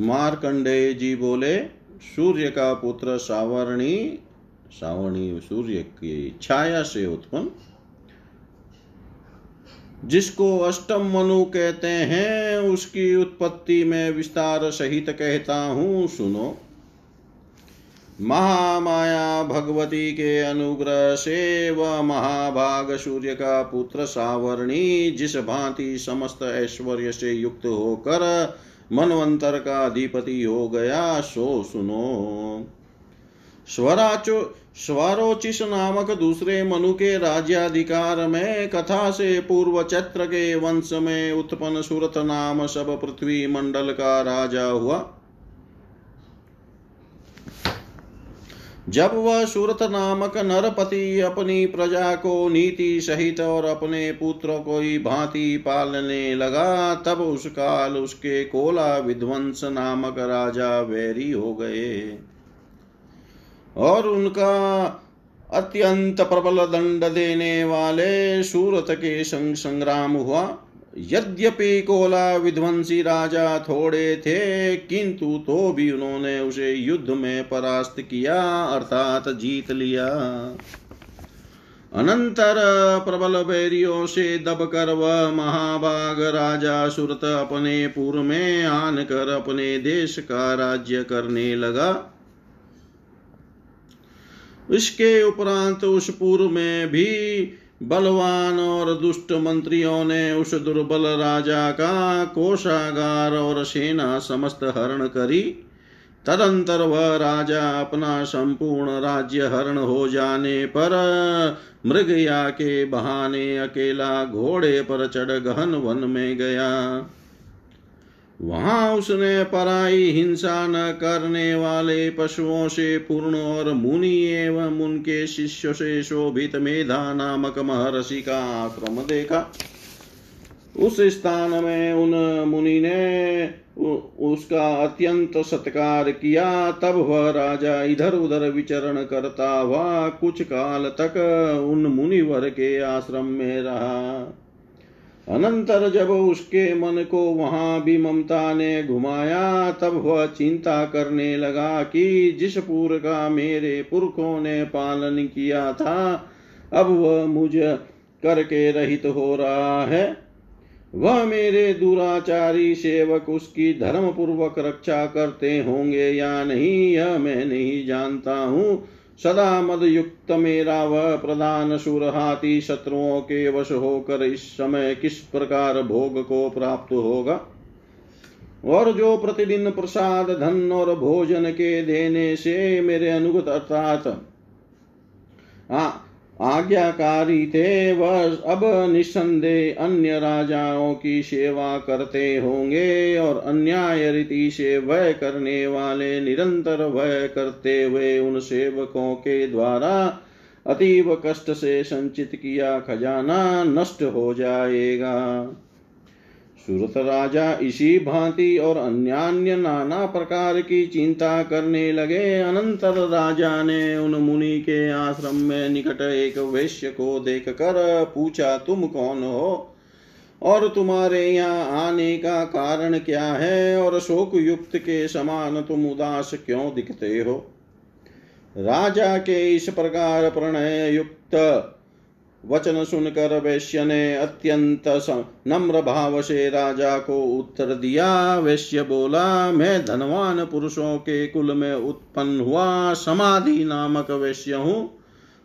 मार्कंडेय जी बोले, सूर्य का पुत्र सावरणी सावरणी सूर्य की छाया से उत्पन्न। जिसको अष्टम मनु कहते हैं, उसकी उत्पत्ति में विस्तार सहित कहता हूँ, सुनो। महामाया भगवती के अनुग्रह से वह महाभाग सूर्य का पुत्र सावरणी, जिस भांति समस्त ऐश्वर्य से युक्त होकर मनवंतर का अधिपति हो गया सो सुनो स्वराचो स्वरोचिस नामक दूसरे मनु के राज्याधिकार में कथा से पूर्व चैत्र के वंश में उत्पन्न सुरत नाम सब पृथ्वी मंडल का राजा हुआ। जब वह सूरत नामक नरपति अपनी प्रजा को नीति सहित और अपने पुत्र को ही भांति पालने लगा, तब उस काल उसके कोला विध्वंस नामक राजा वैरी हो गए। और उनका अत्यंत प्रबल दंड देने वाले सूरत के संग संग्राम हुआ। यद्यपि कोला विध्वंसी राजा थोड़े थे, किंतु तो भी उन्होंने उसे युद्ध में परास्त किया, अर्थात जीत लिया। अनंतर प्रबल बैरियों से दबकर वह महाभाग राजा सुरत अपने पूर्व में आन कर अपने देश का राज्य करने लगा। इसके उपरांत उस पूर्व में भी बलवान और दुष्ट मंत्रियों ने उस दुर्बल राजा का कोषागार और सेना समस्त हरण करी। तदंतर वह राजा अपना संपूर्ण राज्य हरण हो जाने पर मृगया के बहाने अकेला घोड़े पर चढ़ गहन वन में गया। वहाँ उसने पराई हिंसा न करने वाले पशुओं से पूर्ण और मुनि एवं उनके शिष्य से शोभित मेधा नामक महर्षि का आश्रम देखा। उस स्थान में उन मुनि ने उसका अत्यंत सत्कार किया। तब वह राजा इधर उधर विचरण करता हुआ कुछ काल तक उन मुनिवर के आश्रम में रहा। अनंतर जब उसके मन को वहाँ भी ममता ने घुमाया, तब वह चिंता करने लगा कि जिस पूर का मेरे पुरखों ने पालन किया था, अब वह मुझ करके रहित हो रहा है। वह मेरे दुराचारी सेवक उसकी धर्म पूर्वक रक्षा करते होंगे या नहीं, यह मैं नहीं जानता हूँ। सदा मद युक्त मेरा वह प्रधान सुर हाथी शत्रुओं के वश होकर इस समय किस प्रकार भोग को प्राप्त होगा? और जो प्रतिदिन प्रसाद, धन और भोजन के देने से मेरे अनुगत अर्थात आज्ञाकारी थे वह अब निस्संदेह अन्य राजाओं की सेवा करते होंगे और अन्याय रीति से वह करने वाले निरंतर वह करते हुए उन सेवकों के द्वारा अतीव कष्ट से संचित किया खजाना नष्ट हो जाएगा। सूरत राजा इसी भांति और अन्यान्य नाना प्रकार की चिंता करने लगे। अनंतर राजा ने उन मुनि के आश्रम में निकट एक वैश्य को देख कर पूछा, तुम कौन हो और तुम्हारे यहाँ आने का कारण क्या है और शोक युक्त के समान तुम उदास क्यों दिखते हो? राजा के इस प्रकार प्रणय युक्त वचन सुनकर वैश्य ने अत्यंत नम्र भाव से राजा को उत्तर दिया, वैश्य बोला, मैं धनवान पुरुषों के कुल में उत्पन्न हुआ समाधि नामक वैश्य हूँ।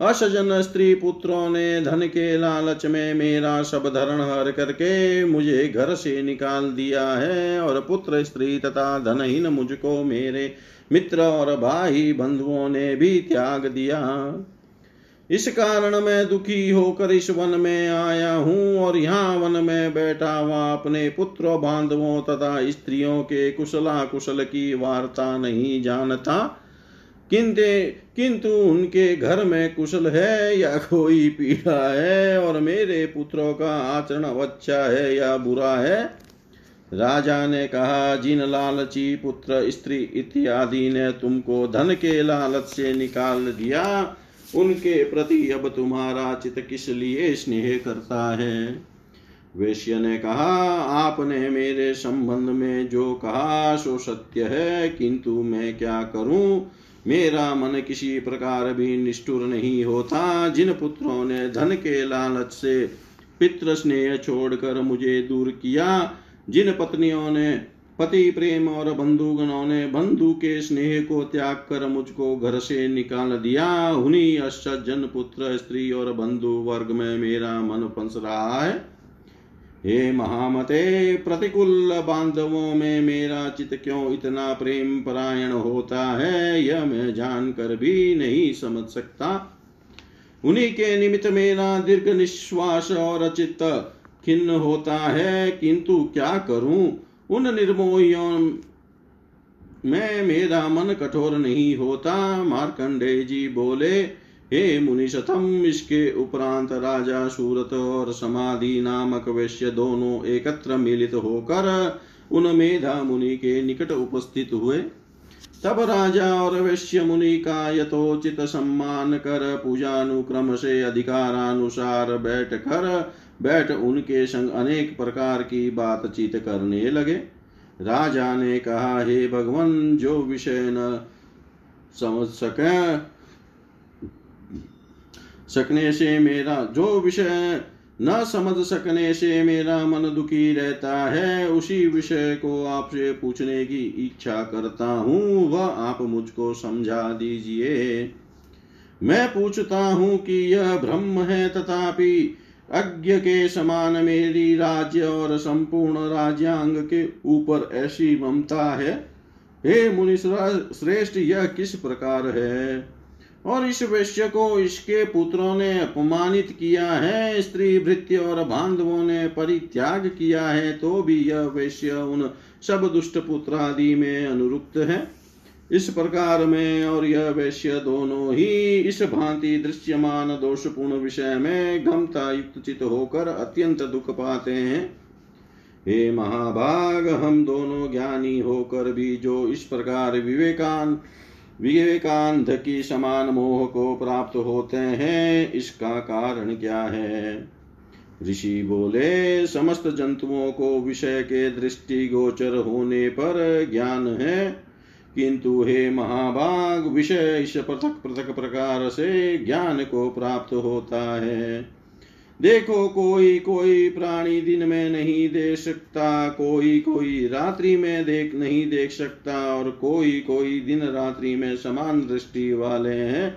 असजन स्त्री पुत्रों ने धन के लालच में मेरा सब धरण हर करके मुझे घर से निकाल दिया है और पुत्र, स्त्री तथा धनहीन मुझको मेरे मित्र और भाई बंधुओं ने भी त्याग दिया। इस कारण मैं दुखी होकर इस वन में आया हूँ और यहाँ वन में बैठा हुआ अपने पुत्र बांधवों तथा स्त्रियों के कुशला कुशल की वार्ता नहीं जानता। किंतु किंतु उनके घर में कुशल है या कोई पीड़ा है और मेरे पुत्रों का आचरण अच्छा है या बुरा है? राजा ने कहा, जिन लालची पुत्र, स्त्री इत्यादि ने तुमको धन के लालच से निकाल दिया उनके प्रति अब तुम्हारा चित किस लिए स्नेह करता है? वेश्य ने कहा, आपने मेरे संबंध में जो कहा, सो सत्य है, किंतु मैं क्या करूँ? मेरा मन किसी प्रकार भी निष्ठुर नहीं होता। जिन पुत्रों ने धन के लालच से पितृ स्नेह छोड़कर मुझे दूर किया, जिन पत्नियों ने पति प्रेम और बंधुगणों ने बंधु के स्नेह को त्याग कर मुझको घर से निकाल दिया। उन्हीं अश्चन पुत्र, स्त्री और बंधु वर्ग में मेरा मन फंस रहा है। हे महामते, प्रतिकूल बांधवों में मेरा चित क्यों इतना प्रेम परायण होता है, यह मैं जानकर भी नहीं समझ सकता। उन्हीं के निमित्त मेरा दीर्घ निश्वास और चित्त खिन्न होता है, किंतु क्या करूँ? उन निर्मोहियों में मेरा मन कठोर नहीं होता। मार्कंडे जी बोले, हे मुनिशतम इसके उपरांत राजा सूरत और समाधि नामक वैश्य दोनों एकत्र मिलित होकर उन मेधा मुनि के निकट उपस्थित हुए। तब राजा और वैश्य मुनि का यथोचित सम्मान कर पूजानुक्रम से अधिकारानुसार बैठ कर बैठ उनके संग अनेक प्रकार की बातचीत करने लगे। राजा ने कहा, हे भगवान, जो विषय न समझ सके, सकने से मेरा, जो विषय न समझ सकने से मेरा मन दुखी रहता है, उसी विषय को आपसे पूछने की इच्छा करता हूँ। वह आप मुझको समझा दीजिए। मैं पूछता हूँ कि यह ब्रह्म है, तथापि अज्ञ के समान मेरी राज्य और संपूर्ण राज्यांग के ऊपर ऐसी ममता है। हे मुनि श्रेष्ठ, यह किस प्रकार है? और इस वैश्य को इसके पुत्रों ने अपमानित किया है, स्त्री भृत्य और बांधवों ने परित्याग किया है तो भी यह वैश्य उन सब दुष्ट पुत्र आदि में अनुरुक्त है। इस प्रकार में और यह वैश्य दोनों ही इस भांति दृश्यमान दोषपूर्ण विषय में गमता युक्त चित होकर अत्यंत दुख पाते हैं। हे महाभाग, हम दोनों ज्ञानी होकर भी जो इस प्रकार विवेकान विवेकांत की समान मोह को प्राप्त होते हैं, इसका कारण क्या है? ऋषि बोले, समस्त जंतुओं को विषय के दृष्टि गोचर होने पर ज्ञान है। किंतु हे महाभाग विषय इस पृथक पृथक प्रकार से ज्ञान को प्राप्त होता है। देखो, कोई कोई प्राणी दिन में नहीं देख सकता, कोई कोई रात्रि में देख नहीं देख सकता, और कोई कोई दिन रात्रि में समान दृष्टि वाले हैं।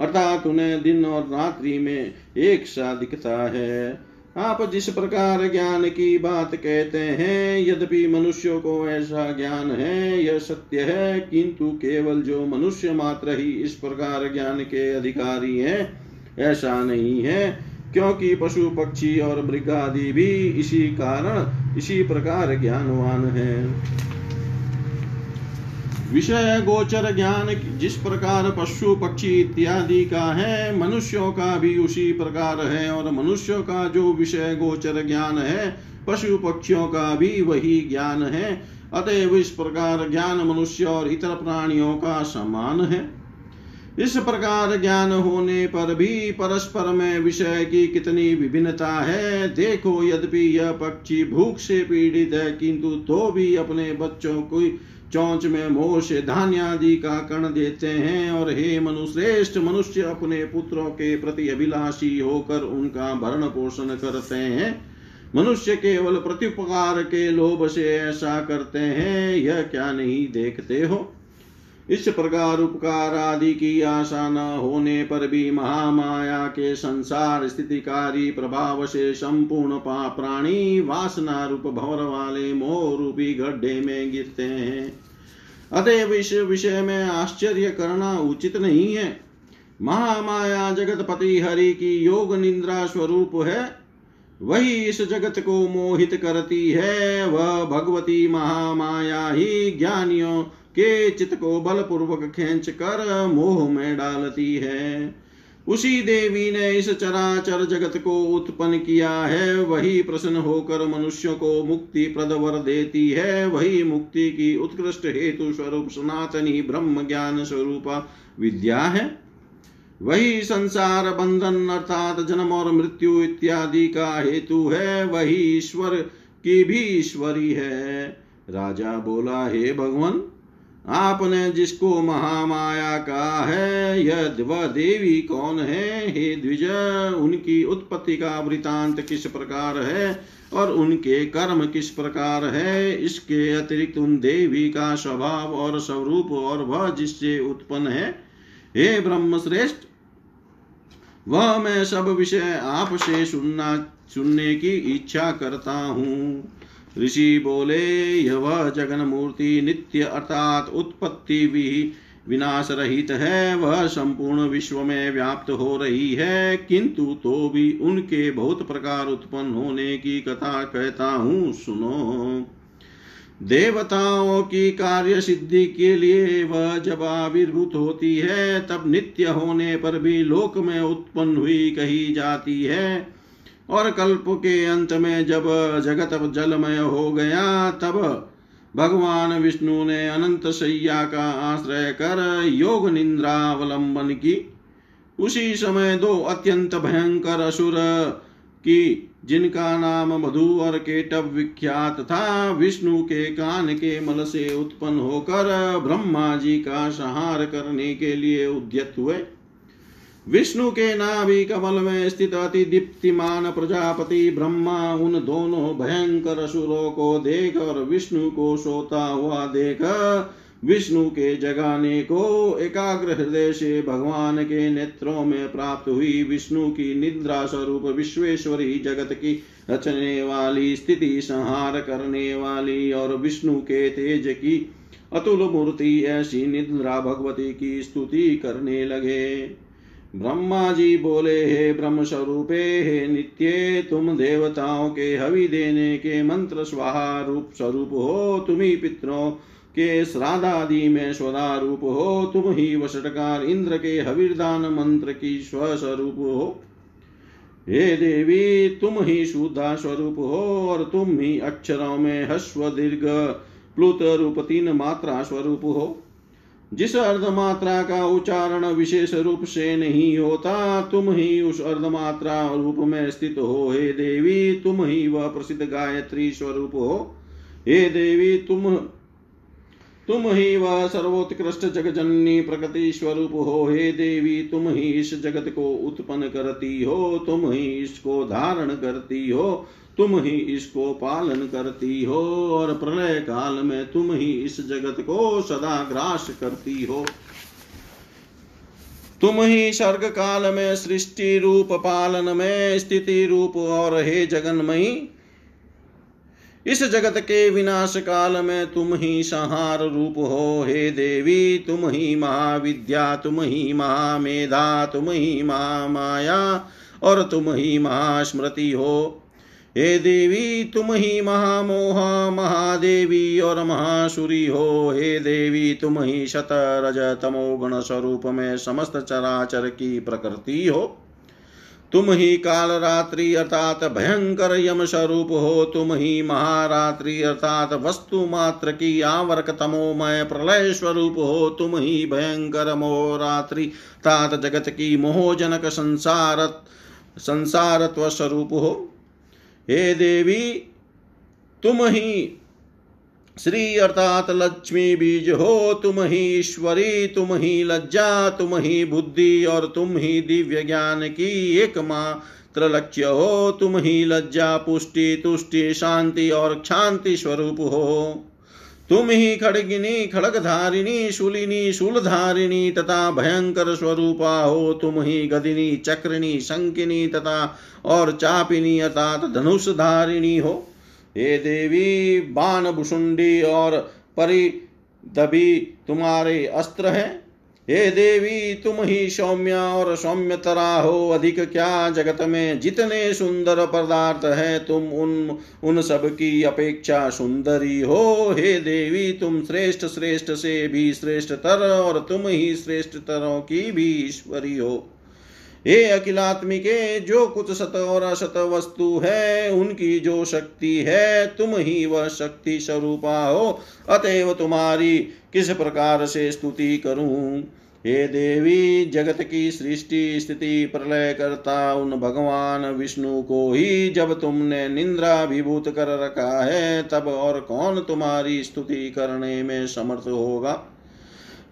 अर्थात उन्हें दिन और रात्रि में एक सा दिखता है। आप जिस प्रकार ज्ञान की बात कहते हैं, यद्यपि मनुष्यों को ऐसा ज्ञान है, यह सत्य है, किंतु केवल जो मनुष्य मात्र ही इस प्रकार ज्ञान के अधिकारी हैं, ऐसा नहीं है, क्योंकि पशु, पक्षी और मृगादि भी इसी कारण, इसी प्रकार ज्ञानवान है। विषय गोचर ज्ञान जिस प्रकार पशु पक्षी इत्यादि का है, मनुष्यों का भी उसी प्रकार है और मनुष्यों का जो विषय गोचर ज्ञान है, पशु पक्षियों का भी वही ज्ञान है। अतएव इस प्रकार ज्ञान मनुष्य और इतर प्राणियों का समान है। इस प्रकार ज्ञान होने पर भी परस्पर में विषय की कितनी विभिन्नता है, देखो यद्यपि यह पक्षी भूख से पीड़ित है, किंतु तो भी अपने बच्चों को चौंच में मोश धान्यादि धान्य का कण देते हैं और हे मनुश्रेष्ठ मनुष्य अपने पुत्रों के प्रति अभिलाषी होकर उनका भरण पोषण करते हैं। मनुष्य केवल प्रत्युपकार के लोभ से ऐसा करते हैं, यह क्या नहीं देखते हो? इस प्रकार उपकार आदि की आशा न होने पर भी महामाया के संसार स्थितिकारी प्रभाव से संपूर्ण प्राणी वासना रूप भवर वाले मोह रूपी गड्ढे में गिरते हैं। अतएव इस विषय में आश्चर्य करना उचित नहीं है। महामाया जगतपति हरि की योग निंद्रा स्वरूप है। वही इस जगत को मोहित करती है। वह भगवती महामाया ही ज्ञानियों के चित को बलपूर्वक खींच कर मोह में डालती है। उसी देवी ने इस चराचर जगत को उत्पन्न किया है। वही प्रसन्न होकर मनुष्यों को मुक्ति प्रद वर देती है। वही मुक्ति की उत्कृष्ट हेतु स्वरूप सनातनी ब्रह्म ज्ञान स्वरूप विद्या है। वही संसार बंधन अर्थात जन्म और मृत्यु इत्यादि का हेतु है। वही ईश्वर की भी ईश्वरी है। राजा बोला, हे भगवान आपने जिसको महामाया कहा है यह वह देवी कौन है? हे द्विज, उनकी उत्पत्ति का वृतांत किस प्रकार है और उनके कर्म किस प्रकार है? इसके अतिरिक्त उन देवी का स्वभाव और स्वरूप और वह जिससे उत्पन्न है? हे ब्रह्म श्रेष्ठ वह मैं सब विषय आपसे सुनना, सुनने की इच्छा करता हूँ। ऋषि बोले, यह वह जगन मूर्ति नित्य अर्थात उत्पत्ति भी विनाश रहित है, वह संपूर्ण विश्व में व्याप्त हो रही है, किंतु तो भी उनके बहुत प्रकार उत्पन्न होने की कथा कहता हूँ, सुनो। देवताओं की कार्य सिद्धि के लिए वह जब आविर्भूत होती है, तब नित्य होने पर भी लोक में उत्पन्न हुई कही जाती है। और कल्प के अंत में जब जगत जलमय हो गया, तब भगवान विष्णु ने अनंत सैया का आश्रय कर योग निंद्रावलंबन की। उसी समय दो अत्यंत भयंकर असुर की, जिनका नाम मधु और केटव विख्यात था, विष्णु के कान के मल से उत्पन्न होकर ब्रह्मा जी का संहार करने के लिए उद्यत हुए। विष्णु के नाभि कमल में स्थित अति दीप्तिमान प्रजापति ब्रह्मा उन दोनों भयंकर असुरों को देख और विष्णु को सोता हुआ देख। विष्णु के जगाने को एकाग्र हृदय से भगवान के नेत्रों में प्राप्त हुई विष्णु की निद्रा स्वरूप विश्वेश्वरी जगत की रचने वाली स्थिति, संहार करने वाली और विष्णु के तेज की अतुल मूर्ति ऐसी निद्रा भगवती की स्तुति करने लगे। ब्रह्मा जी बोले, हे ब्रह्म स्वरूपे हे नित्य, तुम देवताओं के हवि देने के मंत्र स्वाहा रूप स्वरूप हो, तुम ही पितरों के श्राद्धादि में स्वदा रूप हो, तुम ही वषटकार इंद्र के हविर्दान मंत्र की स्वस्वरूप हो। हे देवी, तुम ही शुद्धा स्वरूप हो और तुम ही अक्षरों में हस्व दीर्घ प्लुत रूप तीन मात्रा स्वरूप हो। जिस अर्धमात्रा का उच्चारण विशेष रूप से नहीं होता, तुम ही उस अर्धमात्रा रूप में स्थित हो। हे देवी, तुम ही वह प्रसिद्ध गायत्री स्वरूप हो। हे देवी, तुम तुम ही वह सर्वोत्कृष्ट जगजननी प्रकृति स्वरूप हो, हे देवी तुम ही इस जगत को उत्पन्न करती हो तुम ही इसको धारण करती हो तुम ही इसको पालन करती हो, और प्रलय काल में तुम ही इस जगत को सदा ग्रास करती हो। तुम ही सर्ग काल में सृष्टि रूप पालन में स्थिति रूप, और हे जगन्मयी इस जगत के विनाश काल में तुम ही संहार रूप हो, हे देवी। तुम ही महाविद्या तुम ही महामेधा तुम ही महामाया और तुम ही महास्मृति हो। हे देवी, तुम ही महामोह, महादेवी और महासुरी हो। हे देवी, तुम ही शत रज तमो गण स्वरूप में समस्त चराचर की प्रकृति हो। तुम ही काल रात्रि अर्थात भयंकर यम स्वरूप हो, तुम ही महारात्रि अर्थात वस्तु मात्र की आवर्क तमोमय प्रलय स्वरूप हो, तुम ही भयंकर मोहरात्रि तात जगत की मोहजनक संसार, संसारत्व स्वरूप हो। हे देवी, तुम ही श्री अर्थात लक्ष्मी बीज हो, तुम ही ईश्वरी, तुम ही लज्जा, तुम ही बुद्धि और तुम ही दिव्य ज्ञान की एकमात्र लक्ष्य हो, तुम ही लज्जा, पुष्टि, तुष्टि, शांति और क्षांति स्वरूप हो। तुम ही खड़गिनी, खड़गधारिणी, शूलिनी, शूलधारिणी तथा भयंकर स्वरूपा हो, तुम ही गदिनी, चक्रिणी, शंकिनी तथा और चापिनी अर्थात धनुष धारिणी हो। हे देवी बाण भुषुंडी और परिदबी तुम्हारे अस्त्र हैं। हे देवी, तुम ही सौम्य और सौम्यतरा हो। अधिक क्या जगत में जितने सुंदर पदार्थ हैं, तुम उन उन सब की अपेक्षा सुंदरी हो। हे देवी, तुम श्रेष्ठ श्रेष्ठ से भी श्रेष्ठतर और तुम ही श्रेष्ठतरों की भी ईश्वरी हो। हे अखिलात्मिके जो कुछ सत और असत वस्तु है, उनकी जो शक्ति है, तुम ही वह शक्ति स्वरूपा हो। अतएव तुम्हारी किस प्रकार से स्तुति करूँ? हे देवी, जगत की सृष्टि स्थिति प्रलय करता उन भगवान विष्णु को ही जब तुमने निंद्राभिभूत कर रखा है, तब और कौन तुम्हारी स्तुति करने में समर्थ होगा?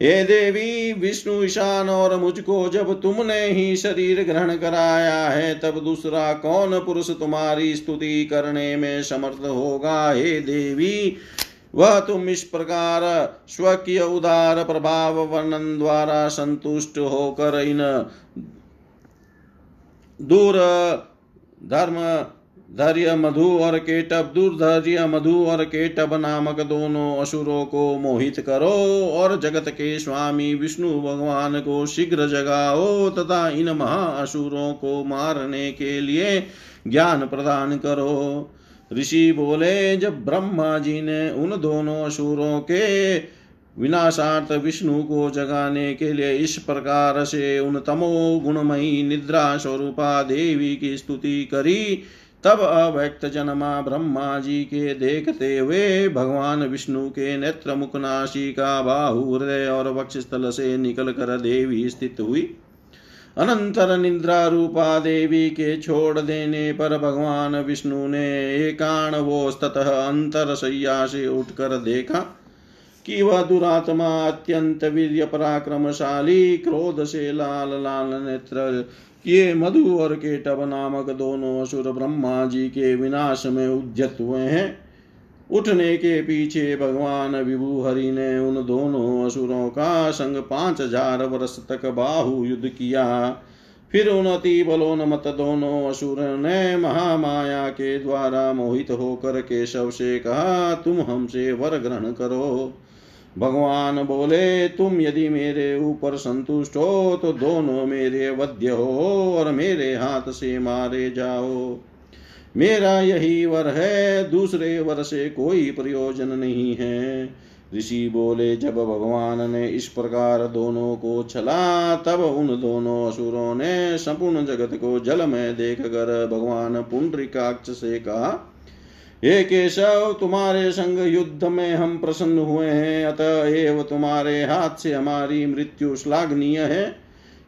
हे देवी विष्णु ईशान और मुझको जब तुमने ही शरीर ग्रहण कराया है, तब दूसरा कौन पुरुष तुम्हारी स्तुति करने में समर्थ होगा? हे देवी, वह तुम इस प्रकार स्वकीय उदार प्रभाव वर्णन द्वारा संतुष्ट होकर इन दूर धर्म धैर्य मधु और केटब दुर्धर्य मधु और केटब नामक दोनों असुरों को मोहित करो और जगत के स्वामी विष्णु भगवान को शीघ्र जगाओ तथा इन महाअसुरों को मारने के लिए ज्ञान प्रदान करो। ऋषि बोले, जब ब्रह्मा जी ने उन दोनों असुरों के विनाशार्थ विष्णु को जगाने के लिए इस प्रकार से उन तमो गुणमयी निद्रा स्वरूपा देवी की स्तुति करी तब अव्यक्त जन्मा ब्रह्मा जी के देखते हुए भगवान विष्णु के नेत्र मुखनाशी का बाहु हृदय और वक्षस्थल से निकल कर देवी स्थित हुई। अनंतर निद्रा रूपा देवी के छोड़ देने पर भगवान विष्णु ने एकाण वो स्तः अंतर सैया से उठकर देखा कि वह दुरात्मा अत्यंत वीर्य पराक्रमशाली, क्रोध से लाल लाल नेत्र ये मधु और केटव नामक दोनों असुर ब्रह्मा जी के विनाश में उद्यत हुए हैं। उठने के पीछे भगवान विभु हरि ने उन दोनों असुरों का संग पाँच हज़ार वर्ष तक बाहु युद्ध किया। फिर उन अति बलोन्मत दोनों असुर ने महामाया के द्वारा मोहित होकर केशव से कहा, तुम हमसे वर ग्रहण करो। भगवान बोले, तुम यदि मेरे ऊपर संतुष्ट हो तो दोनों मेरे वध्य हो और मेरे हाथ से मारे जाओ। मेरा यही वर है, दूसरे वर से कोई प्रयोजन नहीं है। ऋषि बोले, जब भगवान ने इस प्रकार दोनों को छला, तब उन दोनों असुरों ने संपूर्ण जगत को जल में देख कर भगवान पुंडरिकाक्ष से कहा हे केशव तुम्हारे संग युद्ध में हम प्रसन्न हुए हैं। अतः एव तुम्हारे हाथ से हमारी मृत्यु श्लाघनीय है।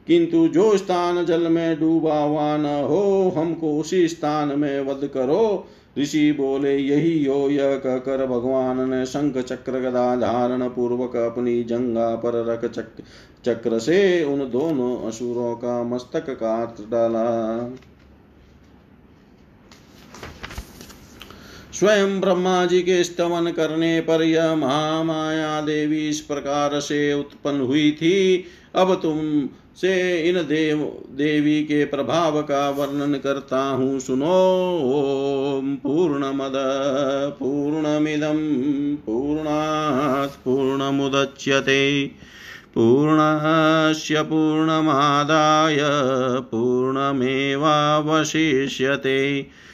किंतु जो स्थान जल में डूबा हुआ न हो हमको उसी स्थान में वध करो। ऋषि बोले यही हो यह कहकर भगवान ने शंख चक्र गदा धारण पूर्वक अपनी जंगा पर रख चक, चक्र से उन दोनों असुरों का मस्तक काट डाला। स्वयं ब्रह्मा जी के स्तवन करने पर यह महामाया देवी इस प्रकार से उत्पन्न हुई थी। अब तुम से इन देव, देवी के प्रभाव का वर्णन करता हूँ। सुनो, ओम पूर्णमद पूर्णमिदम पूर्णात् पूर्णमुदच्यते। पूर्णस्य पूर्णमादाय, पूर्णमेवावशिष्यते।